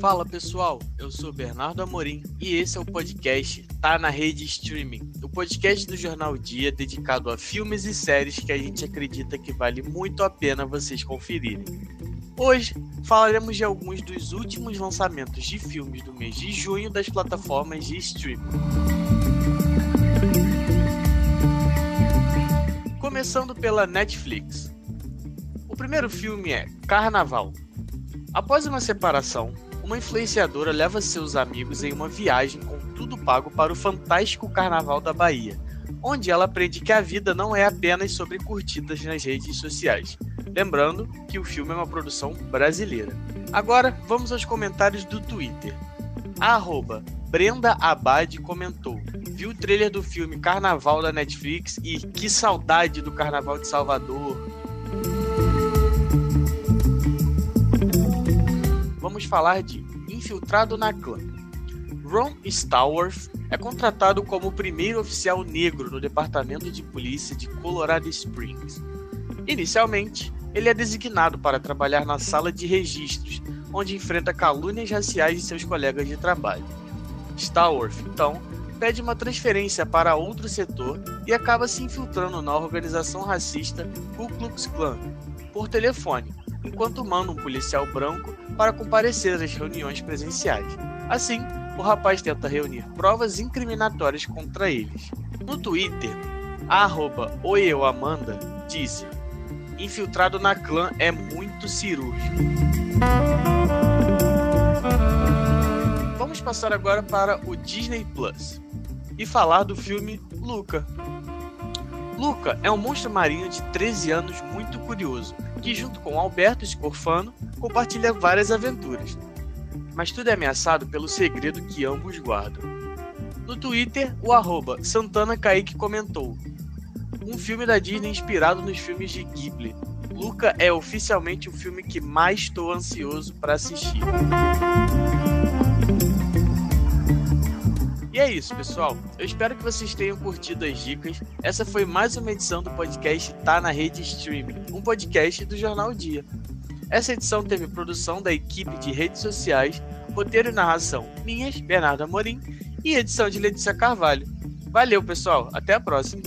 Fala pessoal, eu sou Bernardo Amorim e esse é o podcast Tá na Rede Streaming, o podcast do Jornal Dia dedicado a filmes e séries que a gente acredita que vale muito a pena vocês conferirem. Hoje falaremos de alguns dos últimos lançamentos de filmes do mês de junho das plataformas de streaming. Começando pela Netflix. O primeiro filme é Carnaval. Após uma separação, uma influenciadora leva seus amigos em uma viagem com tudo pago para o fantástico Carnaval da Bahia, onde ela aprende que a vida não é apenas sobre curtidas nas redes sociais. Lembrando que o filme é uma produção brasileira. Agora vamos aos comentários do Twitter. A arroba Brenda Abad comentou: Viu o trailer do filme Carnaval da Netflix e que saudade do Carnaval de Salvador. Falar de Infiltrado na Clã. Ron Stallworth é contratado como o primeiro oficial negro no Departamento de Polícia de Colorado Springs. Inicialmente, ele é designado para trabalhar na sala de registros, onde enfrenta calúnias raciais de seus colegas de trabalho. Stallworth, então, pede uma transferência para outro setor e acaba se infiltrando na organização racista Ku Klux Klan por telefone, enquanto manda um policial branco para comparecer às reuniões presenciais. Assim, o rapaz tenta reunir provas incriminatórias contra eles. No Twitter, a arroba Oeuamanda disse: Infiltrado na clã é muito cirúrgico. Vamos passar agora para o Disney Plus e falar do filme Luca. Luca é um monstro marinho de 13 anos muito curioso que, junto com Alberto Scorfano, compartilha várias aventuras. Mas tudo é ameaçado pelo segredo que ambos guardam. No Twitter, o arroba Santana Kaique comentou: Um filme da Disney inspirado nos filmes de Ghibli. Luca é oficialmente o filme que mais estou ansioso para assistir. Isso, pessoal. Eu espero que vocês tenham curtido as dicas. Essa foi mais uma edição do podcast Tá na Rede Streaming, um podcast do Jornal Dia. Essa edição teve produção da equipe de redes sociais, roteiro e narração minhas, Bernardo Amorim, e edição de Letícia Carvalho. Valeu, pessoal. Até a próxima.